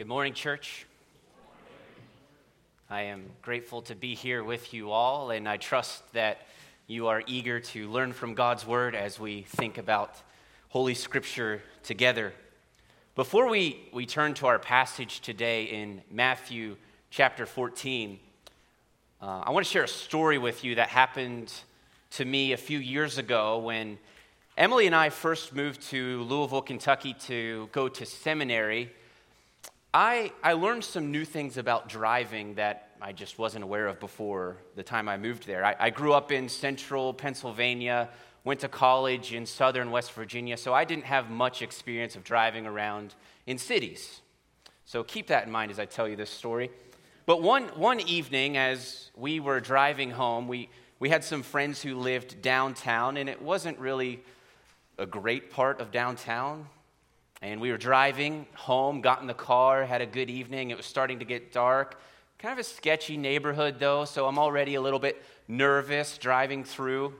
Good morning, church. I am grateful to be here with you all, and I trust that you are eager to learn from God's Word as we think about Holy Scripture together. Before we, we turn to our passage today in Matthew chapter 14, uh, I want to share a story with you that happened to me a few years ago when Emily and I first moved to Louisville, Kentucky to go to seminary. I, I learned some new things about driving that I just wasn't aware of before the time I moved there. I, I grew up in central Pennsylvania, went to college in southern West Virginia, so I didn't have much experience of driving around in cities. So keep that in mind as I tell you this story. But one, one evening, as we were driving home, we, we had some friends who lived downtown, and it wasn't really a great part of downtown. And we were driving home, got in the car, had a good evening. It was starting to get dark. Kind of a sketchy neighborhood, though, so I'm already a little bit nervous driving through.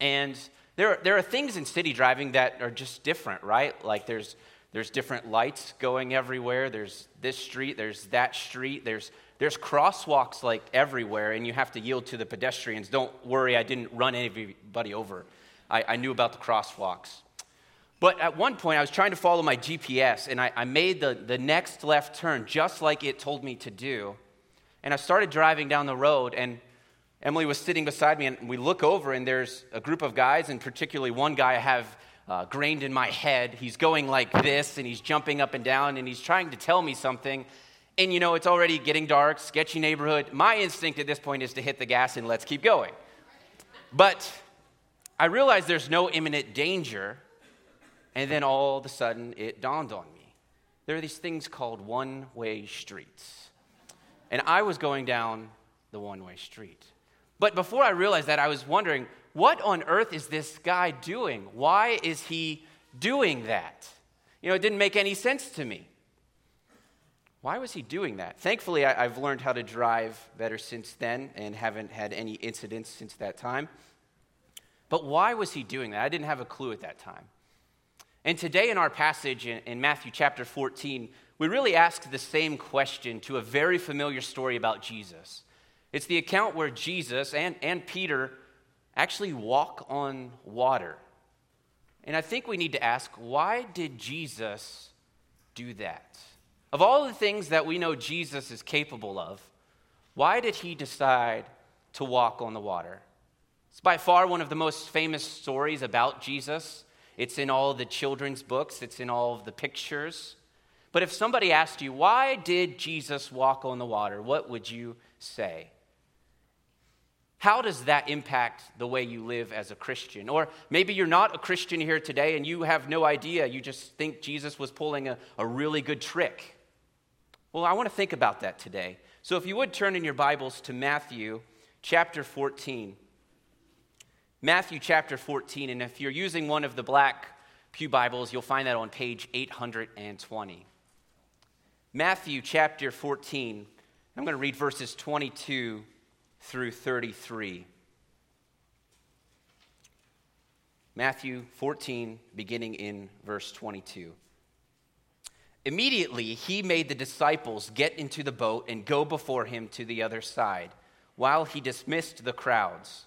And there, there are things in city driving that are just different, right? Like there's, there's different lights going everywhere. There's this street, there's that street, there's, there's crosswalks like everywhere, and you have to yield to the pedestrians. Don't worry, I didn't run anybody over. I, I knew about the crosswalks. But at one point, I was trying to follow my GPS, and I, I, made the, the next left turn just like it told me to do. And I started driving down the road, and Emily was sitting beside me, and we look over, and there's a group of guys, and particularly one guy I have uh, grained in my head. He's going like this, and he's jumping up and down, and he's trying to tell me something. And you know, it's already getting dark, sketchy neighborhood. My instinct at this point is to hit the gas and let's keep going. But I realize there's no imminent danger and then all of a sudden, it dawned on me there are these things called one way streets. And I was going down the one way street. But before I realized that, I was wondering, what on earth is this guy doing? Why is he doing that? You know, it didn't make any sense to me. Why was he doing that? Thankfully, I, have learned how to drive better since then and haven't had any incidents since that time. But why was he doing that? I didn't have a clue at that time. And today, in our passage in, in, Matthew chapter 14, we really ask the same question to a very familiar story about Jesus. It's the account where Jesus and, and Peter actually walk on water. And I think we need to ask why did Jesus do that? Of all the things that we know Jesus is capable of, why did he decide to walk on the water? It's by far one of the most famous stories about Jesus. It's in all the children's books, it's in all of the pictures. But if somebody asked you, why did Jesus walk on the water? What would you say? How does that impact the way you live as a Christian? Or maybe you're not a Christian here today and you have no idea. You just think Jesus was pulling a, a really good trick. Well, I want to think about that today. So if you would turn in your Bibles to Matthew chapter 14. Matthew chapter 14, and if you're using one of the black Pew Bibles, you'll find that on page 820. Matthew chapter 14, I'm going to read verses 22 through 33. Matthew 14, beginning in verse 22. Immediately, he made the disciples get into the boat and go before him to the other side, while he dismissed the crowds.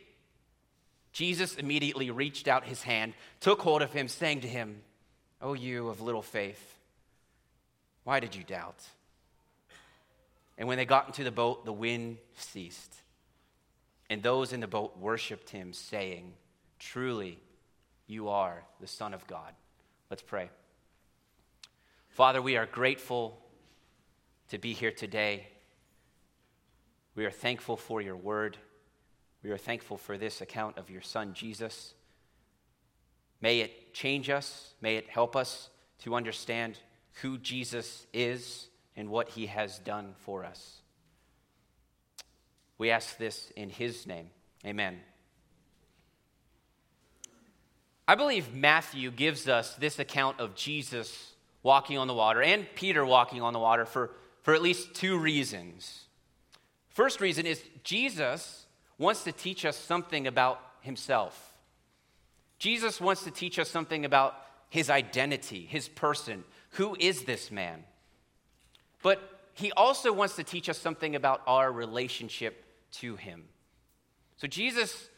Jesus immediately reached out his hand, took hold of him, saying to him, O you of little faith, why did you doubt? And when they got into the boat, the wind ceased. And those in the boat worshiped him, saying, Truly, you are the Son of God. Let's pray. Father, we are grateful to be here today. We are thankful for your word. We are thankful for this account of your Son, Jesus. May it change us. May it help us to understand who Jesus is and what he has done for us. We ask this in his name. Amen. I believe Matthew gives us this account of Jesus walking on the water and Peter walking on the water for, for at least two reasons. First reason is Jesus wants to teach us something about himself. Jesus wants to teach us something about his identity, his person. Who is this man? But he also wants to teach us something about our relationship to him. So Jesus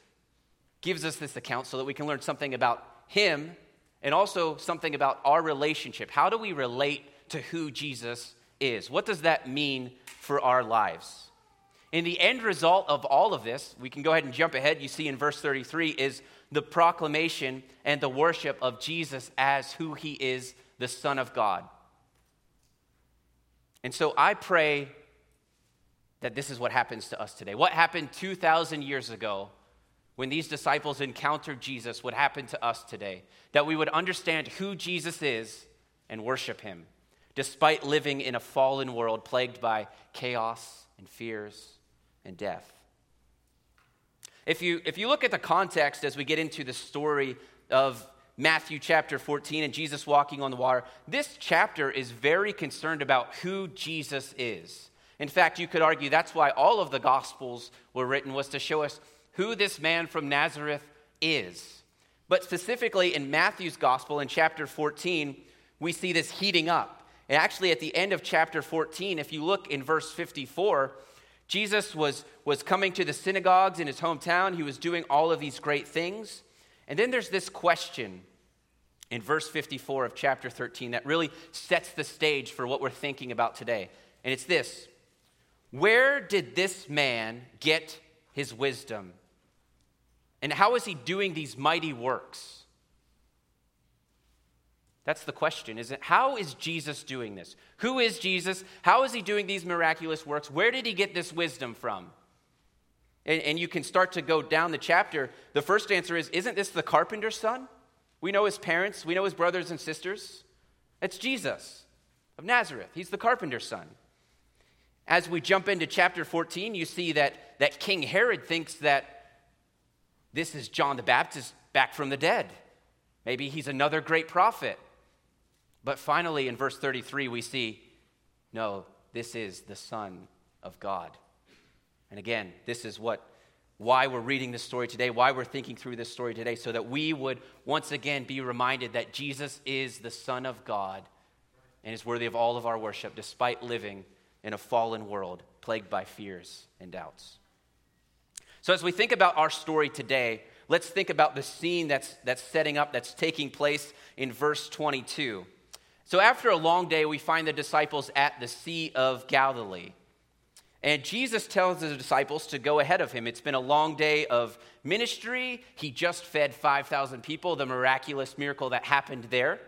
gives us this account so that we can learn something about him and also something about our relationship. How do we relate to who Jesus is? What does that mean for our lives? And the end result of all of this, we can go ahead and jump ahead. You see in verse 33 is the proclamation and the worship of Jesus as who he is, the Son of God. And so I pray that this is what happens to us today. What happened 2,000 years ago when these disciples encountered Jesus would happen to us today. That we would understand who Jesus is and worship him, despite living in a fallen world plagued by chaos and fears and death. If you, if you look at the context as we get into the story of Matthew chapter 14 and Jesus walking on the water, this chapter is very concerned about who Jesus is. In fact, you could argue that's why all of the Gospels were written, was to show us who this man from Nazareth is. But specifically in Matthew's Gospel in chapter 14, we see this heating up. And actually, at the end of chapter 14, if you look in verse 54, Jesus was, was coming to the synagogues in his hometown. He was doing all of these great things. And then there's this question in verse 54 of chapter 13 that really sets the stage for what we're thinking about today. And it's this Where did this man get his wisdom? And how is he doing these mighty works? That's the question, isn't it? How is Jesus doing this? Who is Jesus? How is he doing these miraculous works? Where did he get this wisdom from? And, and, you can start to go down the chapter. The first answer is Isn't this the carpenter's son? We know his parents, we know his brothers and sisters. It's Jesus of Nazareth. He's the carpenter's son. As we jump into chapter 14, you see that, that King Herod thinks that this is John the Baptist back from the dead. Maybe he's another great prophet. But finally, in verse 33, we see no, this is the Son of God. And again, this is what why we're reading this story today, why we're thinking through this story today, so that we would once again be reminded that Jesus is the Son of God and is worthy of all of our worship, despite living in a fallen world plagued by fears and doubts. So, as we think about our story today, let's think about the scene that's, that's setting up, that's taking place in verse 22. So, after a long day, we find the disciples at the Sea of Galilee. And Jesus tells the disciples to go ahead of him. It's been a long day of ministry. He just fed 5,000 people, the miraculous miracle that happened there.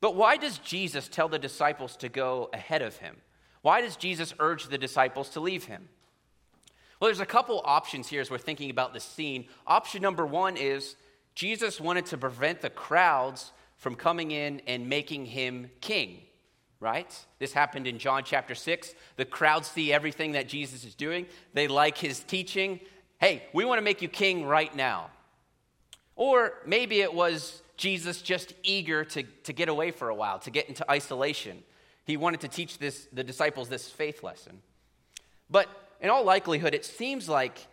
But why does Jesus tell the disciples to go ahead of him? Why does Jesus urge the disciples to leave him? Well, there's a couple options here as we're thinking about the scene. Option number one is Jesus wanted to prevent the crowds from coming in and making him king, right? This happened in John chapter 6. The crowds see everything that Jesus is doing, they like his teaching. Hey, we want to make you king right now. Or maybe it was Jesus just eager to, to get away for a while, to get into isolation. He wanted to teach this, the disciples this faith lesson. But in all likelihood, it seems like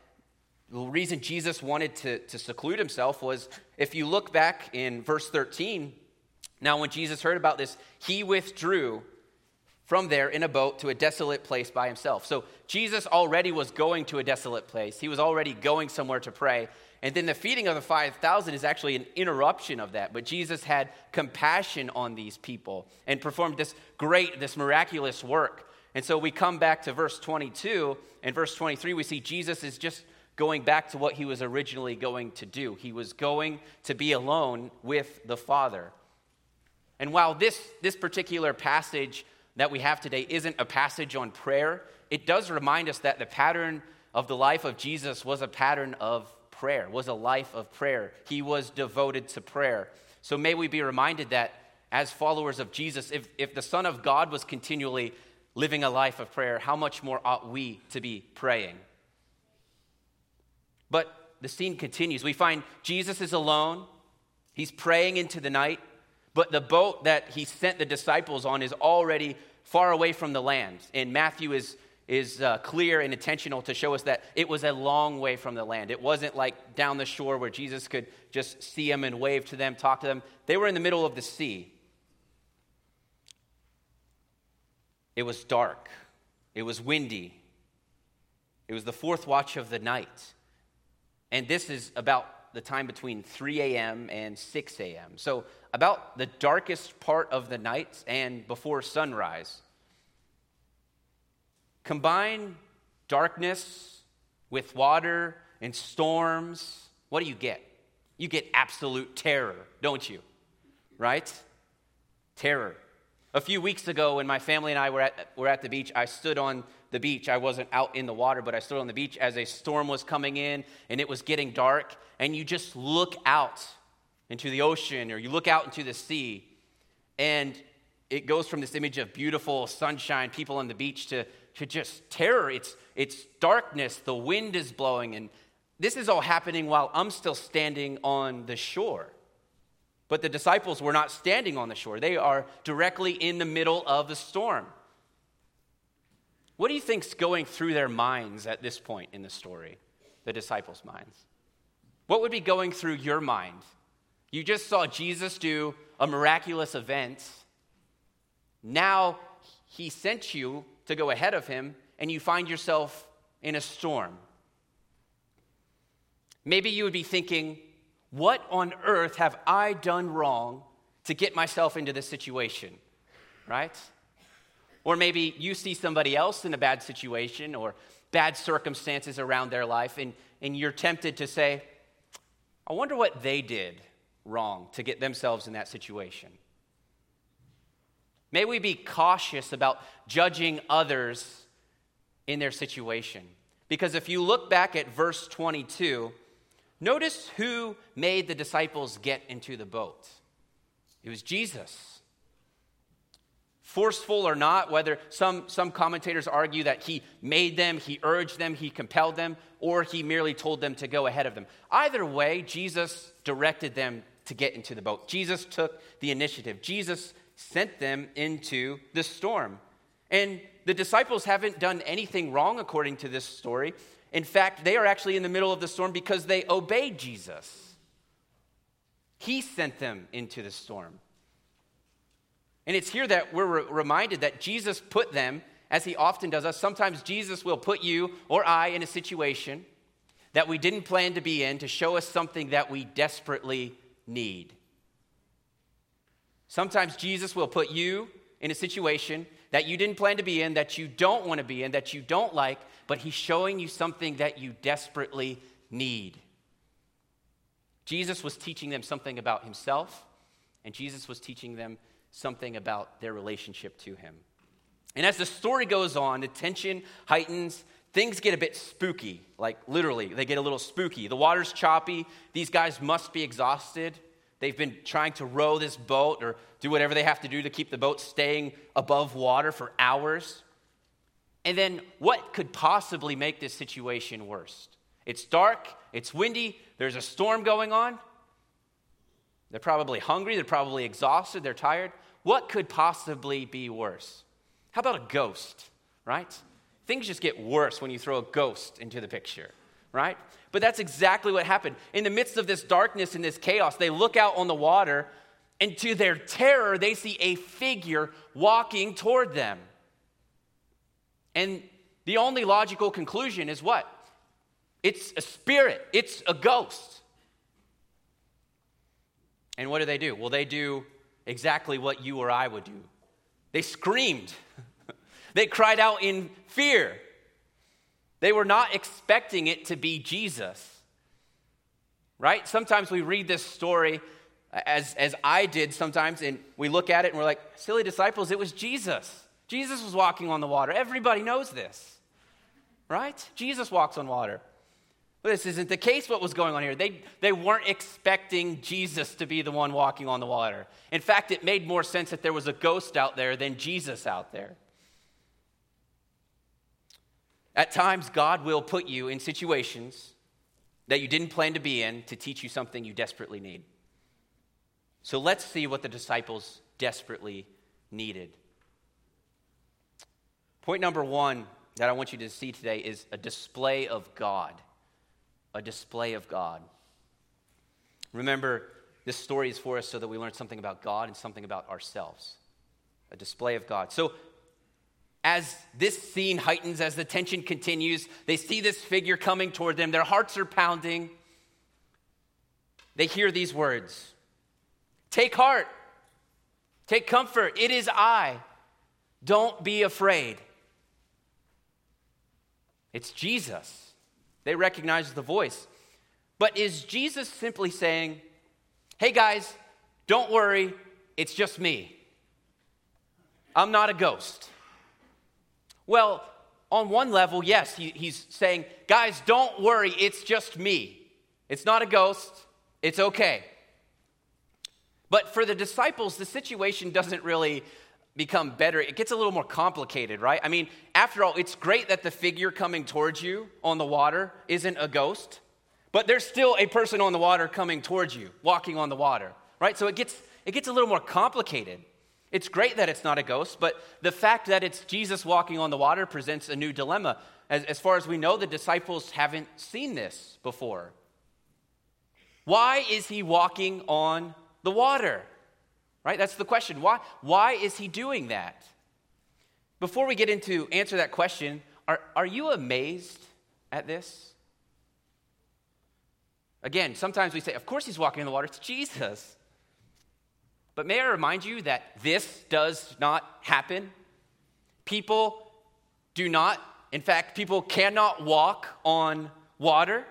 the reason Jesus wanted to, to seclude himself was if you look back in verse 13, now when Jesus heard about this, he withdrew from there in a boat to a desolate place by himself. So Jesus already was going to a desolate place. He was already going somewhere to pray. And then the feeding of the 5,000 is actually an interruption of that. But Jesus had compassion on these people and performed this great, this miraculous work. And so we come back to verse 22. and verse 23, we see Jesus is just going back to what he was originally going to do. He was going to be alone with the Father. And while this, this particular passage that we have today isn't a passage on prayer, it does remind us that the pattern of the life of Jesus was a pattern of prayer, was a life of prayer. He was devoted to prayer. So may we be reminded that as followers of Jesus, if, if the Son of God was continually living a life of prayer, how much more ought we to be praying? But the scene continues. We find Jesus is alone, he's praying into the night, but the boat that he sent the disciples on is already far away from the land. And Matthew is, is uh, clear and intentional to show us that it was a long way from the land. It wasn't like down the shore where Jesus could just see them and wave to them, talk to them. They were in the middle of the sea. It was dark, it was windy, it was the fourth watch of the night. And this is about the time between 3 a.m. and 6 a.m. So, about the darkest part of the night and before sunrise. Combine darkness with water and storms. What do you get? You get absolute terror, don't you? Right? Terror. A few weeks ago, when my family and I were at, were at the beach, I stood on the beach. I wasn't out in the water, but I stood on the beach as a storm was coming in and it was getting dark. And you just look out into the ocean or you look out into the sea, and it goes from this image of beautiful sunshine, people on the beach, to, to just terror. It's, it's darkness, the wind is blowing, and this is all happening while I'm still standing on the shore. But the disciples were not standing on the shore, they are directly in the middle of the storm. What do you think's going through their minds at this point in the story, the disciples' minds? What would be going through your mind? You just saw Jesus do a miraculous event. Now he sent you to go ahead of him, and you find yourself in a storm. Maybe you would be thinking, what on earth have I done wrong to get myself into this situation? Right? Or maybe you see somebody else in a bad situation or bad circumstances around their life, and, and you're tempted to say, I wonder what they did wrong to get themselves in that situation. May we be cautious about judging others in their situation. Because if you look back at verse 22, Notice who made the disciples get into the boat. It was Jesus. Forceful or not, whether some, some commentators argue that he made them, he urged them, he compelled them, or he merely told them to go ahead of them. Either way, Jesus directed them to get into the boat. Jesus took the initiative. Jesus sent them into the storm. And the disciples haven't done anything wrong according to this story. In fact, they are actually in the middle of the storm because they obeyed Jesus. He sent them into the storm. And it's here that we're re- reminded that Jesus put them, as he often does us. Sometimes Jesus will put you or I in a situation that we didn't plan to be in to show us something that we desperately need. Sometimes Jesus will put you in a situation that you didn't plan to be in, that you don't want to be in, that you don't like, but He's showing you something that you desperately need. Jesus was teaching them something about Himself, and Jesus was teaching them something about their relationship to Him. And as the story goes on, the tension heightens. Things get a bit spooky, like literally, they get a little spooky. The water's choppy. These guys must be exhausted. They've been trying to row this boat or do whatever they have to do to keep the boat staying above water for hours. And then, what could possibly make this situation worse? It's dark, it's windy, there's a storm going on. They're probably hungry, they're probably exhausted, they're tired. What could possibly be worse? How about a ghost, right? Things just get worse when you throw a ghost into the picture, right? But that's exactly what happened. In the midst of this darkness and this chaos, they look out on the water, and to their terror, they see a figure walking toward them. And the only logical conclusion is what? It's a spirit, it's a ghost. And what do they do? Well, they do exactly what you or I would do. They screamed. They cried out in fear. They were not expecting it to be Jesus. Right? Sometimes we read this story uh, as, as I did sometimes, and we look at it and we're like, silly disciples, it was Jesus. Jesus was walking on the water. Everybody knows this. Right? Jesus walks on water. This isn't the case, what was going on here. They, they weren't expecting Jesus to be the one walking on the water. In fact, it made more sense that there was a ghost out there than Jesus out there. At times, God will put you in situations that you didn't plan to be in to teach you something you desperately need. So let's see what the disciples desperately needed. Point number one that I want you to see today is a display of God a display of God. Remember, this story is for us so that we learn something about God and something about ourselves. A display of God. So, as this scene heightens, as the tension continues, they see this figure coming toward them. Their hearts are pounding. They hear these words Take heart, take comfort. It is I. Don't be afraid. It's Jesus. They recognize the voice. But is Jesus simply saying, hey guys, don't worry, it's just me? I'm not a ghost. Well, on one level, yes, he, he's saying, guys, don't worry, it's just me. It's not a ghost, it's okay. But for the disciples, the situation doesn't really become better, it gets a little more complicated, right? I mean, after all, it's great that the figure coming towards you on the water isn't a ghost, but there's still a person on the water coming towards you, walking on the water, right? So it gets it gets a little more complicated. It's great that it's not a ghost, but the fact that it's Jesus walking on the water presents a new dilemma. As, as far as we know, the disciples haven't seen this before. Why is he walking on the water? Right? That's the question. Why, why is he doing that? Before we get into answer that question, are, are you amazed at this? Again, sometimes we say, of course he's walking in the water, it's Jesus. But may I remind you that this does not happen? People do not, in fact, people cannot walk on water.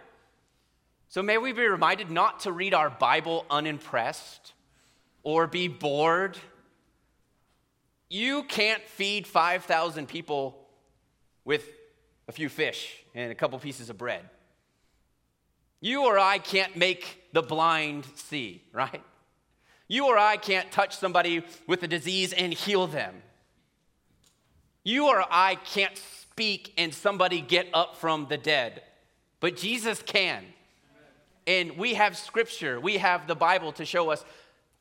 So may we be reminded not to read our Bible unimpressed or be bored. You can't feed 5,000 people with a few fish and a couple pieces of bread. You or I can't make the blind see, right? You or I can't touch somebody with a disease and heal them. You or I can't speak and somebody get up from the dead, but Jesus can. And we have scripture, we have the Bible to show us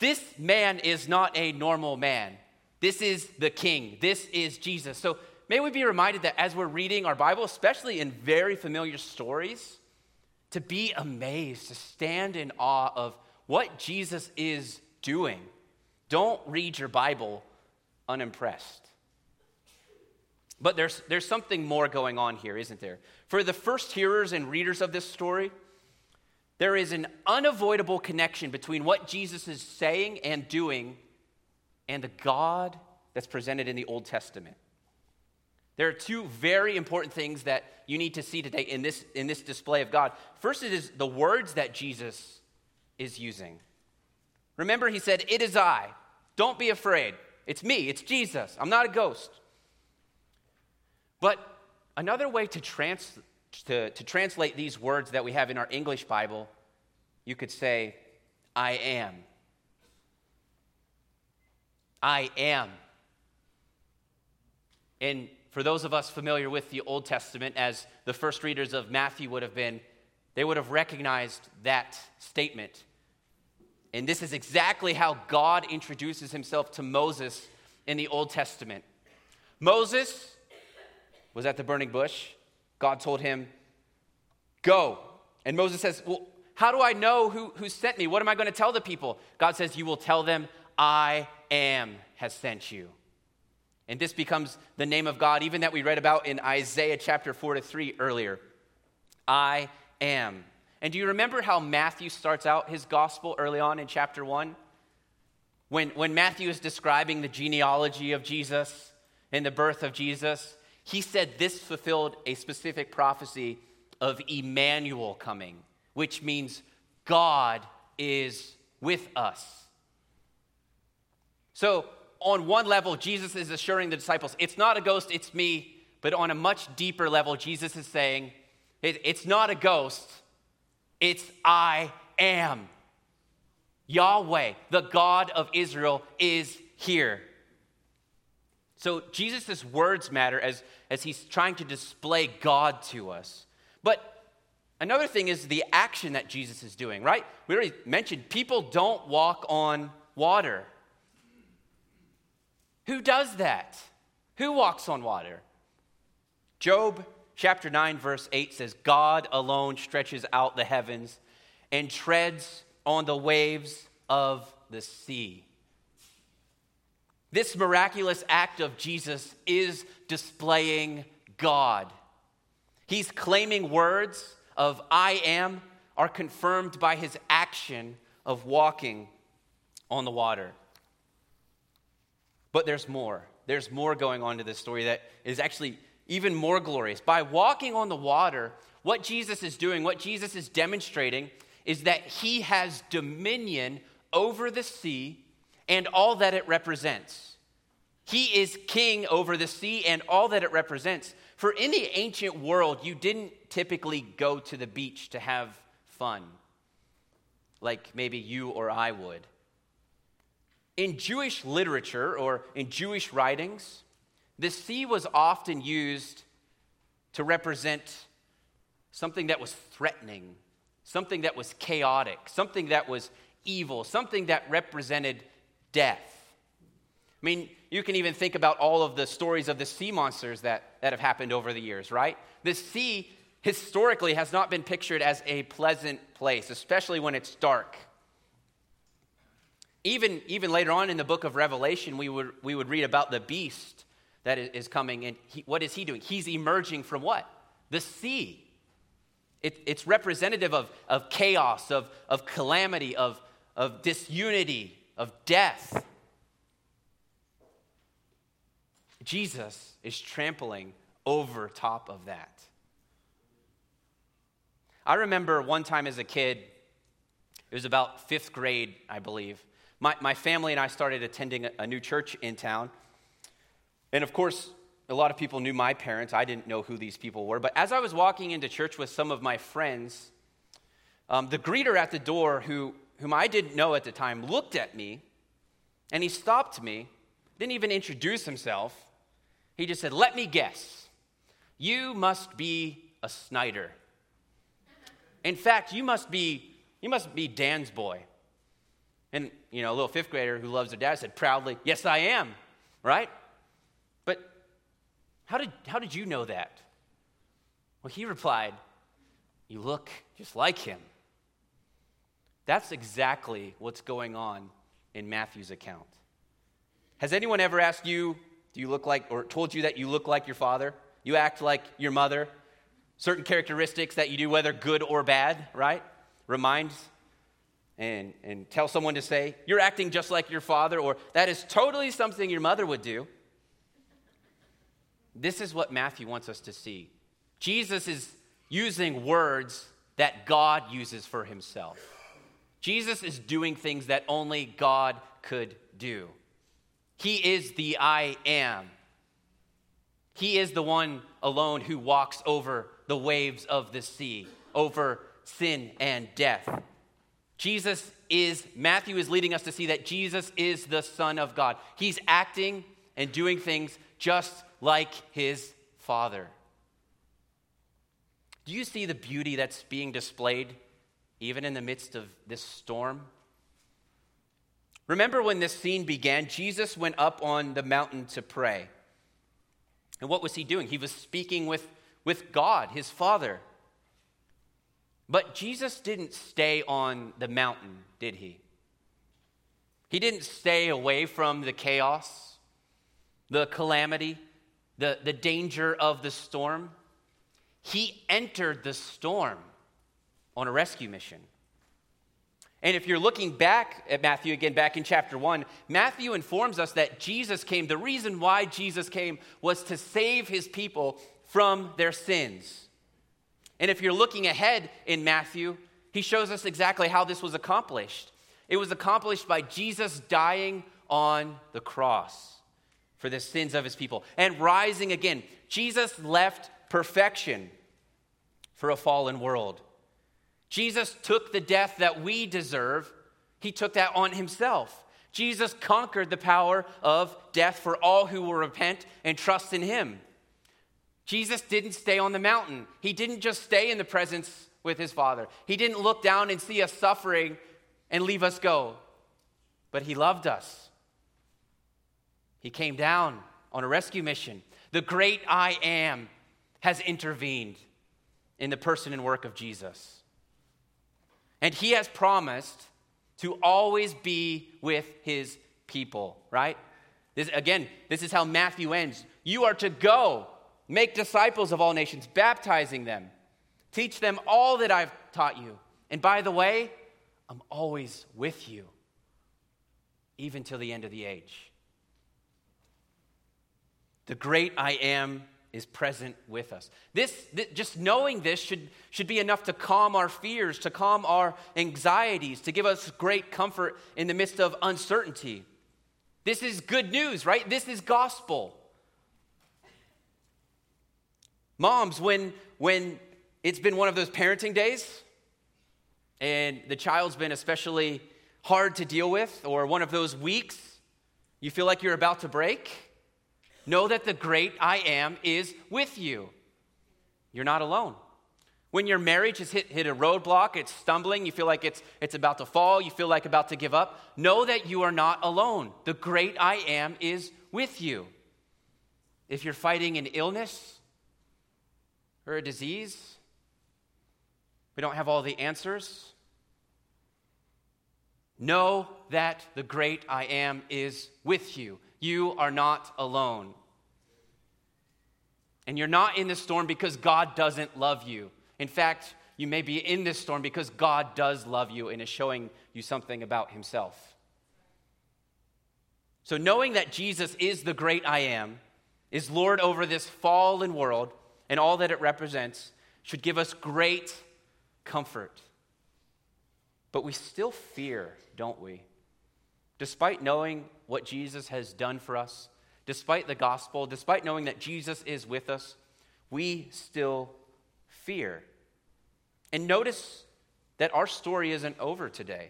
this man is not a normal man. This is the king. This is Jesus. So may we be reminded that as we're reading our Bible, especially in very familiar stories, to be amazed, to stand in awe of what Jesus is doing. Don't read your Bible unimpressed. But there's, there's something more going on here, isn't there? For the first hearers and readers of this story, there is an unavoidable connection between what Jesus is saying and doing and the God that's presented in the Old Testament. There are two very important things that you need to see today in this, in this display of God. First, it is the words that Jesus is using. Remember, he said, It is I. Don't be afraid. It's me, it's Jesus. I'm not a ghost. But another way to, trans, to, to translate these words that we have in our English Bible, you could say, I am. I am. And for those of us familiar with the Old Testament, as the first readers of Matthew would have been, they would have recognized that statement. And this is exactly how God introduces himself to Moses in the Old Testament. Moses was at the burning bush. God told him, Go. And Moses says, Well, how do I know who, who sent me? What am I going to tell the people? God says, You will tell them, I am has sent you. And this becomes the name of God, even that we read about in Isaiah chapter 4 to 3 earlier. I am. And do you remember how Matthew starts out his gospel early on in chapter 1? When, when Matthew is describing the genealogy of Jesus, and the birth of Jesus, he said this fulfilled a specific prophecy of Emmanuel coming, which means God is with us. So, on one level, Jesus is assuring the disciples, it's not a ghost, it's me. But on a much deeper level, Jesus is saying, it's not a ghost, it's I am. Yahweh, the God of Israel, is here. So Jesus' words matter as, as he's trying to display God to us. But another thing is the action that Jesus is doing, right? We already mentioned people don't walk on water. Who does that? Who walks on water? Job chapter 9, verse 8 says, God alone stretches out the heavens and treads on the waves of the sea. This miraculous act of Jesus is displaying God. He's claiming words of I am are confirmed by his action of walking on the water. But there's more. There's more going on to this story that is actually even more glorious. By walking on the water, what Jesus is doing, what Jesus is demonstrating, is that he has dominion over the sea and all that it represents. He is king over the sea and all that it represents. For in the ancient world, you didn't typically go to the beach to have fun, like maybe you or I would. In Jewish literature or in Jewish writings, the sea was often used to represent something that was threatening, something that was chaotic, something that was evil, something that represented death. I mean, you can even think about all of the stories of the sea monsters that, that have happened over the years, right? The sea historically has not been pictured as a pleasant place, especially when it's dark. Even, even later on in the book of Revelation, we would, we would read about the beast that is coming. And he, what is he doing? He's emerging from what? The sea. It, it's representative of, of chaos, of, of calamity, of, of disunity, of death. Jesus is trampling over top of that. I remember one time as a kid, it was about fifth grade, I believe. My, my family and I started attending a, a new church in town. And of course, a lot of people knew my parents. I didn't know who these people were. But as I was walking into church with some of my friends, um, the greeter at the door, who, whom I didn't know at the time, looked at me and he stopped me, didn't even introduce himself. He just said, Let me guess. You must be a Snyder. In fact, you must be, you must be Dan's boy. And, you know, a little fifth grader who loves their dad said proudly, Yes, I am, right? But how did, how did you know that? Well, he replied, You look just like him. That's exactly what's going on in Matthew's account. Has anyone ever asked you, Do you look like, or told you that you look like your father? You act like your mother? Certain characteristics that you do, whether good or bad, right? Reminds and, and tell someone to say, You're acting just like your father, or that is totally something your mother would do. This is what Matthew wants us to see. Jesus is using words that God uses for himself. Jesus is doing things that only God could do. He is the I am. He is the one alone who walks over the waves of the sea, over sin and death. Jesus is, Matthew is leading us to see that Jesus is the Son of God. He's acting and doing things just like his Father. Do you see the beauty that's being displayed even in the midst of this storm? Remember when this scene began? Jesus went up on the mountain to pray. And what was he doing? He was speaking with, with God, his Father. But Jesus didn't stay on the mountain, did he? He didn't stay away from the chaos, the calamity, the, the danger of the storm. He entered the storm on a rescue mission. And if you're looking back at Matthew again, back in chapter 1, Matthew informs us that Jesus came. The reason why Jesus came was to save his people from their sins. And if you're looking ahead in Matthew, he shows us exactly how this was accomplished. It was accomplished by Jesus dying on the cross for the sins of his people and rising again. Jesus left perfection for a fallen world. Jesus took the death that we deserve, he took that on himself. Jesus conquered the power of death for all who will repent and trust in him. Jesus didn't stay on the mountain. He didn't just stay in the presence with his Father. He didn't look down and see us suffering and leave us go. But he loved us. He came down on a rescue mission. The great I am has intervened in the person and work of Jesus. And he has promised to always be with his people, right? This, again, this is how Matthew ends. You are to go, make disciples of all nations, baptizing them, teach them all that I've taught you. And by the way, I'm always with you, even till the end of the age. The great I am is present with us. This, this, just knowing this should, should be enough to calm our fears, to calm our anxieties, to give us great comfort in the midst of uncertainty. This is good news, right? This is gospel. Moms, when, when it's been one of those parenting days and the child's been especially hard to deal with, or one of those weeks you feel like you're about to break, Know that the great I am is with you. You're not alone. When your marriage has hit, hit a roadblock, it's stumbling, you feel like it's, it's about to fall, you feel like about to give up, know that you are not alone. The great I am is with you. If you're fighting an illness or a disease, we don't have all the answers. Know that the great I am is with you. You are not alone. And you're not in this storm because God doesn't love you. In fact, you may be in this storm because God does love you and is showing you something about himself. So, knowing that Jesus is the great I am, is Lord over this fallen world and all that it represents, should give us great comfort. But we still fear, don't we? Despite knowing what Jesus has done for us, despite the gospel, despite knowing that Jesus is with us, we still fear. And notice that our story isn't over today.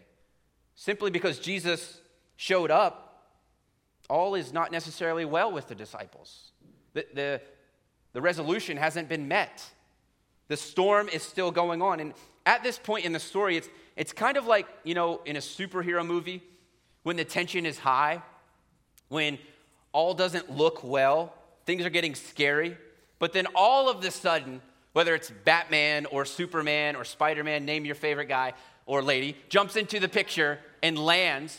Simply because Jesus showed up, all is not necessarily well with the disciples. The, the, the resolution hasn't been met. The storm is still going on. And at this point in the story, it's, it's kind of like, you know, in a superhero movie when the tension is high, when all doesn't look well, things are getting scary, but then all of the sudden, whether it's Batman or Superman or Spider Man, name your favorite guy or lady, jumps into the picture and lands,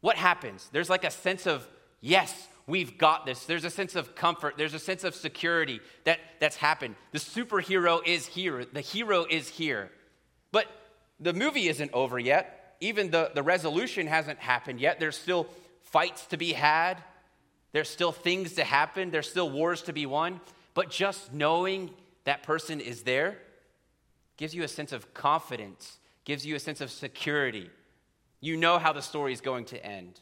what happens? There's like a sense of, yes, we've got this. There's a sense of comfort. There's a sense of security that, that's happened. The superhero is here, the hero is here. But the movie isn't over yet even the, the resolution hasn't happened yet. There's still fights to be had, there's still things to happen, there's still wars to be won. But just knowing that person is there gives you a sense of confidence, gives you a sense of security. You know how the story is going to end.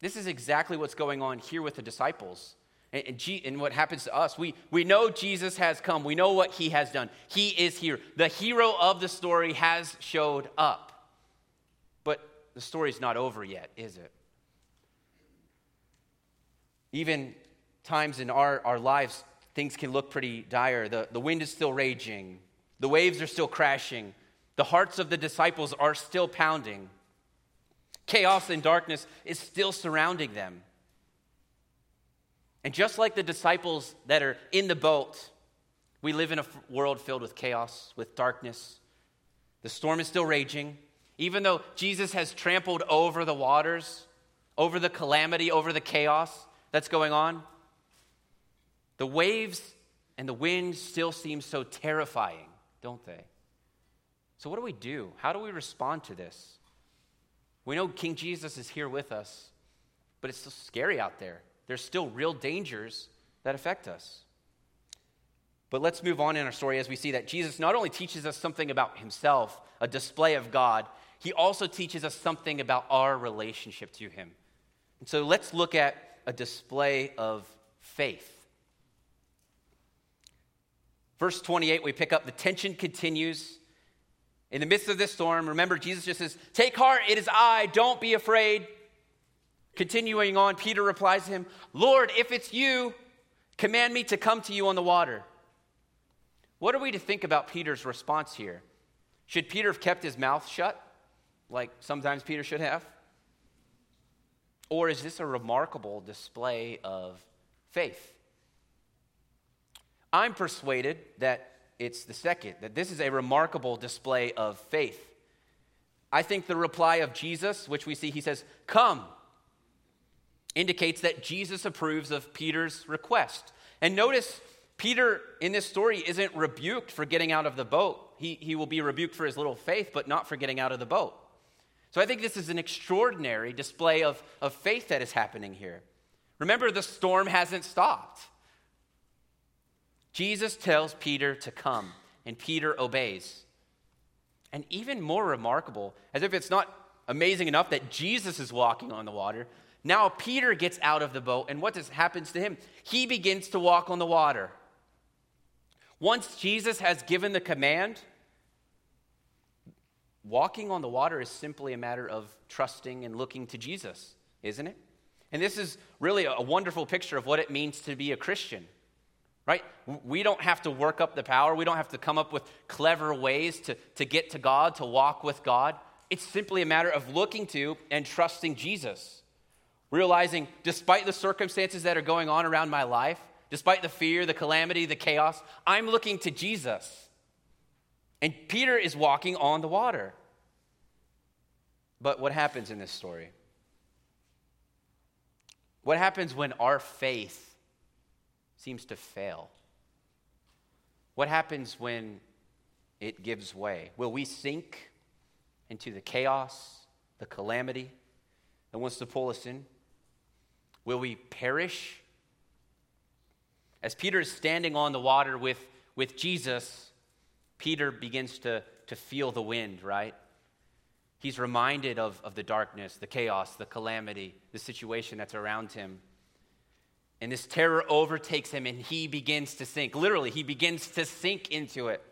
This is exactly what's going on here with the disciples. And, and, G, and, what happens to us, we, we know Jesus has come. We know what he has done. He is here. The hero of the story has showed up But the story's not over yet, is it? Even times in our, our lives, things can look pretty dire. The, the wind is still raging, the waves are still crashing, the hearts of the disciples are still pounding. Chaos and darkness is still surrounding them. And just like the disciples that are in the boat, we live in a world filled with chaos, with darkness. The storm is still raging. Even though Jesus has trampled over the waters, over the calamity, over the chaos that's going on, the waves and the wind still seem so terrifying, don't they? So, what do we do? How do we respond to this? We know King Jesus is here with us, but it's still scary out there. There's still real dangers that affect us. But let's move on in our story as we see that Jesus not only teaches us something about himself, a display of God, he also teaches us something about our relationship to him. And so let's look at a display of faith. Verse 28, we pick up the tension continues. In the midst of this storm, remember, Jesus just says, Take heart, it is I, don't be afraid. Continuing on, Peter replies to him, Lord, if it's you, command me to come to you on the water. What are we to think about Peter's response here? Should Peter have kept his mouth shut, like sometimes Peter should have? Or is this a remarkable display of faith? I'm persuaded that it's the second, that this is a remarkable display of faith. I think the reply of Jesus, which we see, he says, Come, indicates that Jesus approves of Peter's request. And notice, Peter in this story isn't rebuked for getting out of the boat. He, he will be rebuked for his little faith, but not for getting out of the boat. So I think this is an extraordinary display of, of faith that is happening here. Remember, the storm hasn't stopped. Jesus tells Peter to come, and Peter obeys. And even more remarkable, as if it's not amazing enough that Jesus is walking on the water, now Peter gets out of the boat, and what does, happens to him? He begins to walk on the water. Once Jesus has given the command, walking on the water is simply a matter of trusting and looking to Jesus, isn't it? And this is really a wonderful picture of what it means to be a Christian, right? We don't have to work up the power, we don't have to come up with clever ways to, to get to God, to walk with God. It's simply a matter of looking to and trusting Jesus realizing despite the circumstances that are going on around my life, despite the fear, the calamity, the chaos, I'm looking to Jesus. And Peter is walking on the water. But what happens in this story? What happens when our faith seems to fail? What happens when it gives way? Will we sink into the chaos, the calamity that wants to pull us in? Will we perish? As Peter is standing on the water with, with Jesus, Peter begins to, to feel the wind, right? He's reminded of, of the darkness, the chaos, the calamity, the situation that's around him. And this terror overtakes him and he begins to sink. Literally, he begins to sink into it.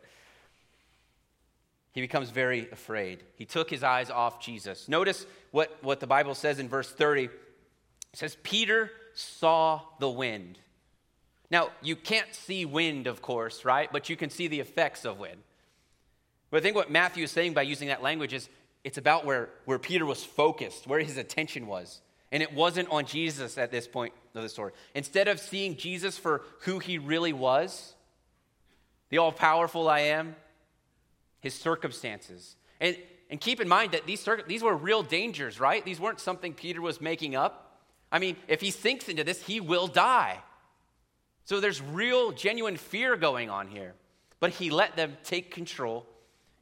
He becomes very afraid. He took his eyes off Jesus. Notice what, what the Bible says in verse 30. It says, Peter saw the wind. Now, you can't see wind, of course, right? But you can see the effects of wind. But I think what Matthew is saying by using that language is it's about where, where Peter was focused, where his attention was. And it wasn't on Jesus at this point of the story. Instead of seeing Jesus for who he really was, the all powerful I am, his circumstances. And, and keep in mind that these, these were real dangers, right? These weren't something Peter was making up. I mean, if he sinks into this, he will die. So there's real, genuine fear going on here. But he let them take control,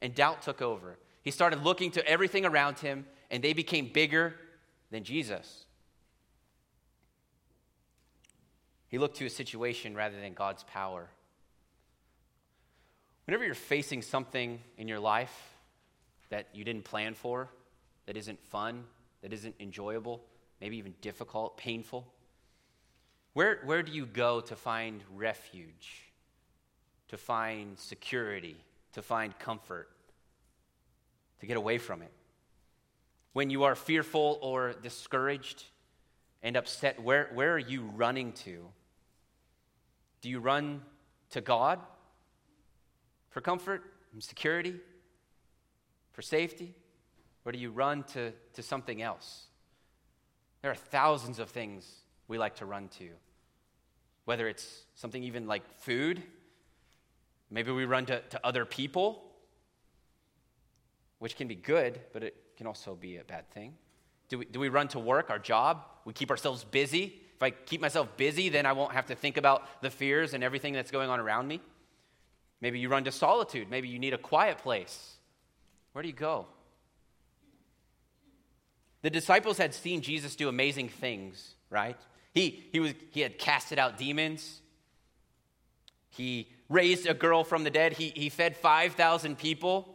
and doubt took over. He started looking to everything around him, and they became bigger than Jesus. He looked to a situation rather than God's power. Whenever you're facing something in your life that you didn't plan for, that isn't fun, that isn't enjoyable, maybe even difficult, painful? Where, where do you go to find refuge, to find security, to find comfort, to get away from it? When you are fearful or discouraged and upset, where, where are you running to? Do you run to God for comfort and security, for safety? Or do you run to, to something else? There are thousands of things we like to run to, whether it's something even like food, maybe we run to, to other people, which can be good, but it can also be a bad thing. Do we, do we run to work, our job? We keep ourselves busy. If I keep myself busy, then I won't have to think about the fears and everything that's going on around me. Maybe you run to solitude. Maybe you need a quiet place. Where do you go? The disciples had seen Jesus do amazing things, right? He, he, was, he had casted out demons. He raised a girl from the dead. He, he fed 5,000 people.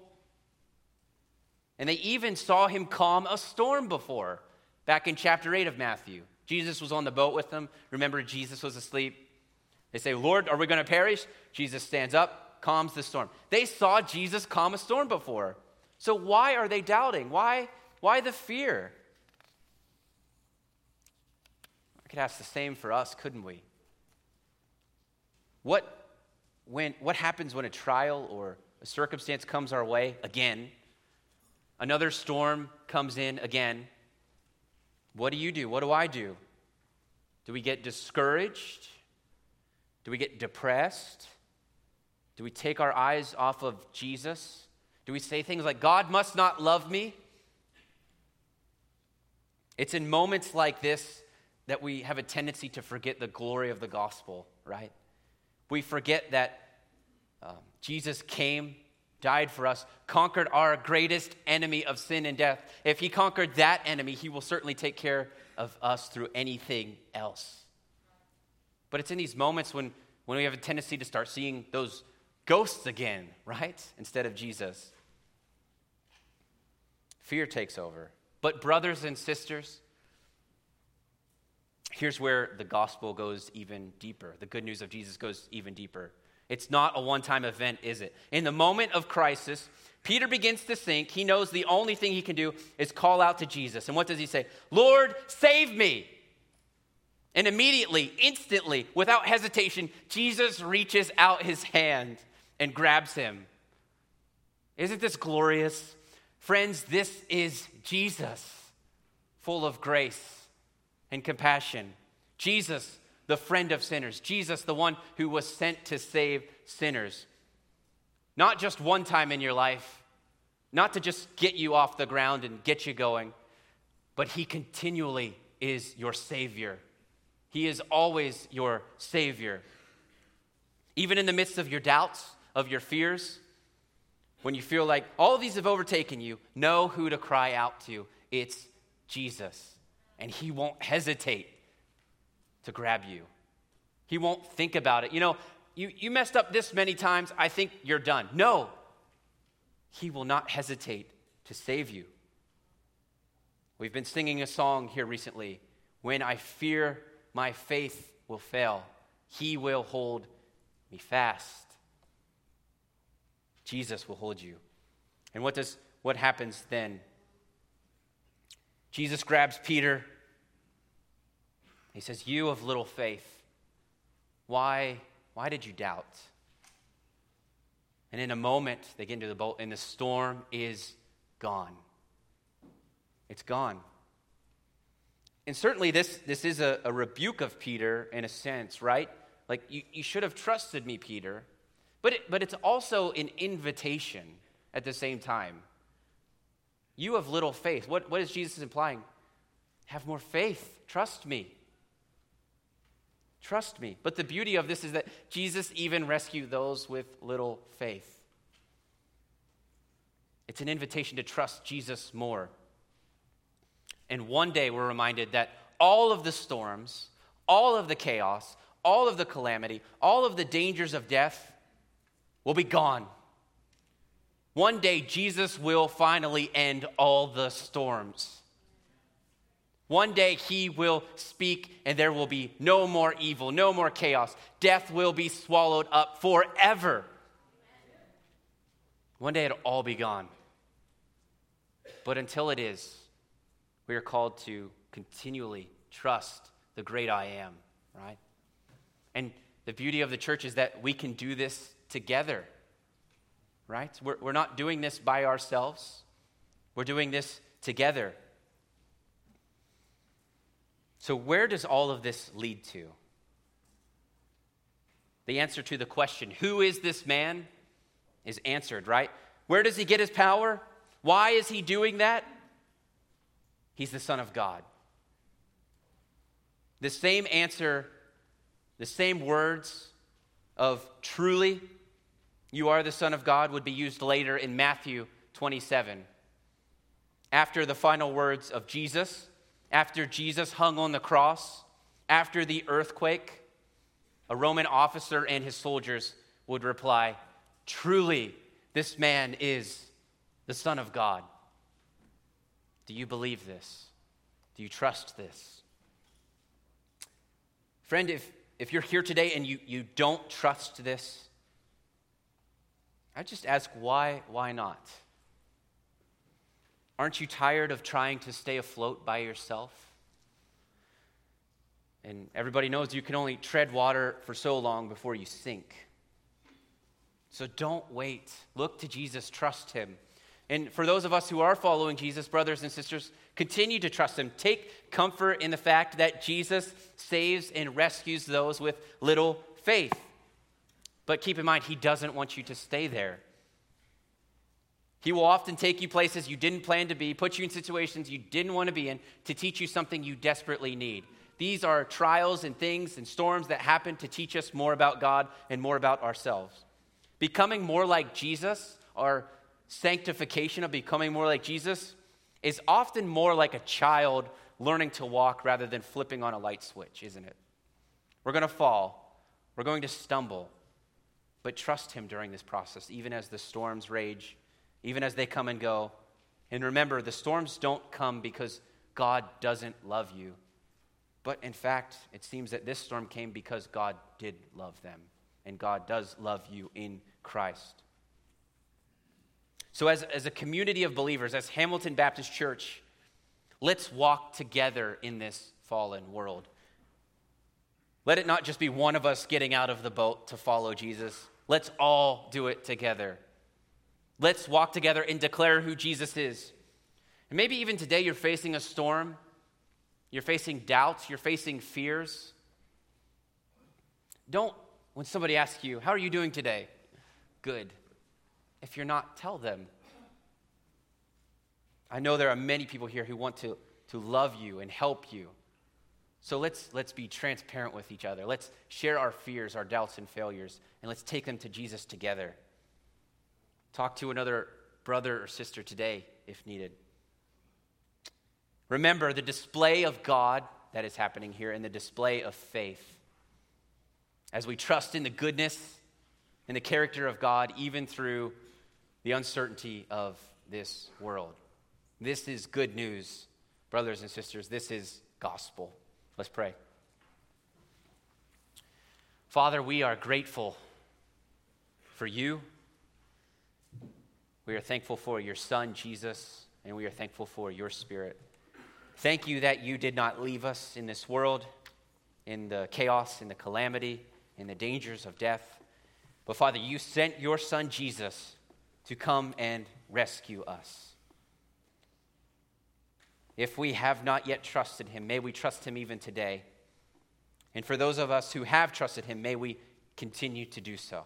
And they even saw him calm a storm before, back in chapter 8 of Matthew. Jesus was on the boat with them. Remember, Jesus was asleep. They say, Lord, are we going to perish? Jesus stands up, calms the storm. They saw Jesus calm a storm before. So why are they doubting? Why, why the fear? I could ask the same for us, couldn't we? What, when, what happens when a trial or a circumstance comes our way again? Another storm comes in again. What do you do? What do I do? Do we get discouraged? Do we get depressed? Do we take our eyes off of Jesus? Do we say things like, God must not love me? It's in moments like this that we have a tendency to forget the glory of the gospel, right? We forget that um, Jesus came, died for us, conquered our greatest enemy of sin and death. If he conquered that enemy, he will certainly take care of us through anything else. But it's in these moments when, when we have a tendency to start seeing those ghosts again, right? Instead of Jesus. Fear takes over. But, brothers and sisters, here's where the gospel goes even deeper. The good news of Jesus goes even deeper. It's not a one time event, is it? In the moment of crisis, Peter begins to sink. He knows the only thing he can do is call out to Jesus. And what does he say? Lord, save me. And immediately, instantly, without hesitation, Jesus reaches out his hand and grabs him. Isn't this glorious? Friends, this is Jesus, full of grace and compassion. Jesus, the friend of sinners. Jesus, the one who was sent to save sinners. Not just one time in your life, not to just get you off the ground and get you going, but He continually is your Savior. He is always your Savior. Even in the midst of your doubts, of your fears, when you feel like all these have overtaken you, know who to cry out to. It's Jesus. And He won't hesitate to grab you. He won't think about it. You know, you, you messed up this many times, I think you're done. No, He will not hesitate to save you. We've been singing a song here recently When I fear my faith will fail, He will hold me fast. Jesus will hold you. And what does what happens then? Jesus grabs Peter he says, You of little faith, why, why did you doubt? And in a moment, they get into the boat, and the storm is gone. It's gone. And certainly, this, this is a, a rebuke of Peter in a sense, right? Like, you, you should have trusted me, Peter. But, it, but it's also an invitation at the same time. You have little faith. What, what is Jesus implying? Have more faith. Trust me. Trust me. But the beauty of this is that Jesus even rescued those with little faith. It's an invitation to trust Jesus more. And one day we're reminded that all of the storms, all of the chaos, all of the calamity, all of the dangers of death will be gone. One day Jesus will finally end all the storms. One day he will speak, and there will be no more evil, no more chaos. Death will be swallowed up forever. One day it'll all be gone. But until it is, we are called to continually trust the great I am, right? And the beauty of the church is that we can do this together, right? We're, we're not doing this by ourselves, we're doing this together. So, where does all of this lead to? The answer to the question, who is this man, is answered, right? Where does he get his power? Why is he doing that? He's the Son of God. The same answer, the same words of truly, you are the Son of God, would be used later in Matthew 27. After the final words of Jesus, after Jesus hung on the cross, after the earthquake, a Roman officer and his soldiers would reply, Truly, this man is the Son of God. Do you believe this? Do you trust this? Friend, if, if you're here today and you, you don't trust this, I just ask why, why not? Aren't you tired of trying to stay afloat by yourself? And everybody knows you can only tread water for so long before you sink. So don't wait. Look to Jesus, trust him. And for those of us who are following Jesus, brothers and sisters, continue to trust him. Take comfort in the fact that Jesus saves and rescues those with little faith. But keep in mind, he doesn't want you to stay there. He will often take you places you didn't plan to be, put you in situations you didn't want to be in, to teach you something you desperately need. These are trials and things and storms that happen to teach us more about God and more about ourselves. Becoming more like Jesus, our sanctification of becoming more like Jesus, is often more like a child learning to walk rather than flipping on a light switch, isn't it? We're going to fall, we're going to stumble, but trust Him during this process, even as the storms rage, even as they come and go. And remember, the storms don't come because God doesn't love you. But in fact, it seems that this storm came because God did love them, and God does love you in Christ. So, as, as a community of believers, as Hamilton Baptist Church, let's walk together in this fallen world. Let it not just be one of us getting out of the boat to follow Jesus. Let's all do it together. Let's walk together and declare who Jesus is. And maybe even today you're facing a storm you're facing doubts, you're facing fears. Don't, when somebody asks you, How are you doing today? Good. If you're not, tell them. I know there are many people here who want to, to love you and help you. So let's, let's be transparent with each other. Let's share our fears, our doubts, and failures, and let's take them to Jesus together. Talk to another brother or sister today if needed. Remember the display of God that is happening here and the display of faith. As we trust in the goodness and the character of God, even through the uncertainty of this world. This is good news, brothers and sisters. This is gospel. Let's pray. Father, we are grateful for you. We are thankful for your Son, Jesus, and we are thankful for your Spirit. Thank you that you did not leave us in this world, in the chaos, in the calamity, in the dangers of death. But Father, you sent your Son Jesus to come and rescue us. If we have not yet trusted him, may we trust him even today. And for those of us who have trusted him, may we continue to do so.